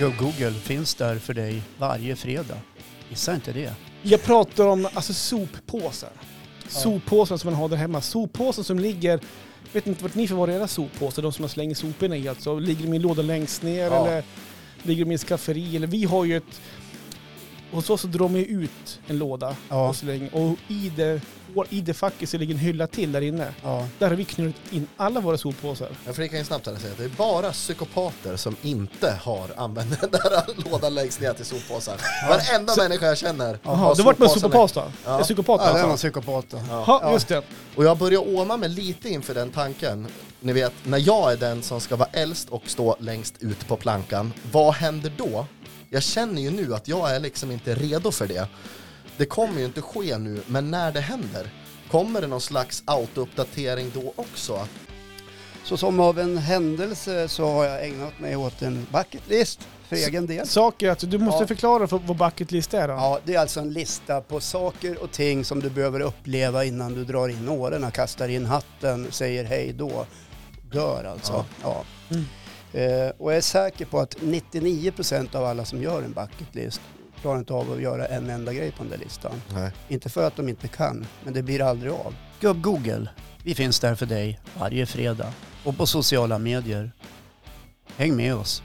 Gubb-Google finns där för dig varje fredag. Missa inte det. Jag pratar om alltså, soppåsar. Soppåsar som man har där hemma. Soppåsar som ligger, jag vet inte vart ni förvarar era soppåsar, de som man slänger soporna i alltså. Ligger de i en låda längst ner Ja. eller ligger de i ett skafferi? Eller vi har ju ett... Hos oss så drar man ju ut en låda Ja. och slänger. Och i det, i det facket så ligger en hylla till där inne. Ja. Där har vi knutit in alla våra soppåsar. Jag flikar in snabbt här och säger att det är bara psykopater som inte har använt den där lådan längst ner till soppåsar. Varenda människa jag känner Jaha, har det vart med soppåsen psykopat då? Ja. Ja. Psykopat Ja, det är alltså? någon psykopat då. Ja. Ja, just det. Och jag börjar åma mig lite inför den tanken. Ni vet, när jag är den som ska vara äldst och stå längst ut på plankan, vad händer då? Jag känner ju nu att jag är liksom inte redo för det. Det kommer ju inte ske nu, men när det händer, kommer det någon slags auto-uppdatering då också? Så som av en händelse så har jag ägnat mig åt en bucket list för egen del. Saker, alltså, du måste Ja. förklara för vad bucket list är då. Ja, det är alltså en lista på saker och ting som du behöver uppleva innan du drar in åren, kastar in hatten, säger hej då, dör alltså. Ja. Mm. Eh, och jag är säker på att 99% av alla som gör en bucket list klarar inte av att göra en enda grej på den där listan. Nej. Inte för att de inte kan, men det blir aldrig av. Gubb-Google, vi finns där för dig varje fredag och på sociala medier. Häng med oss.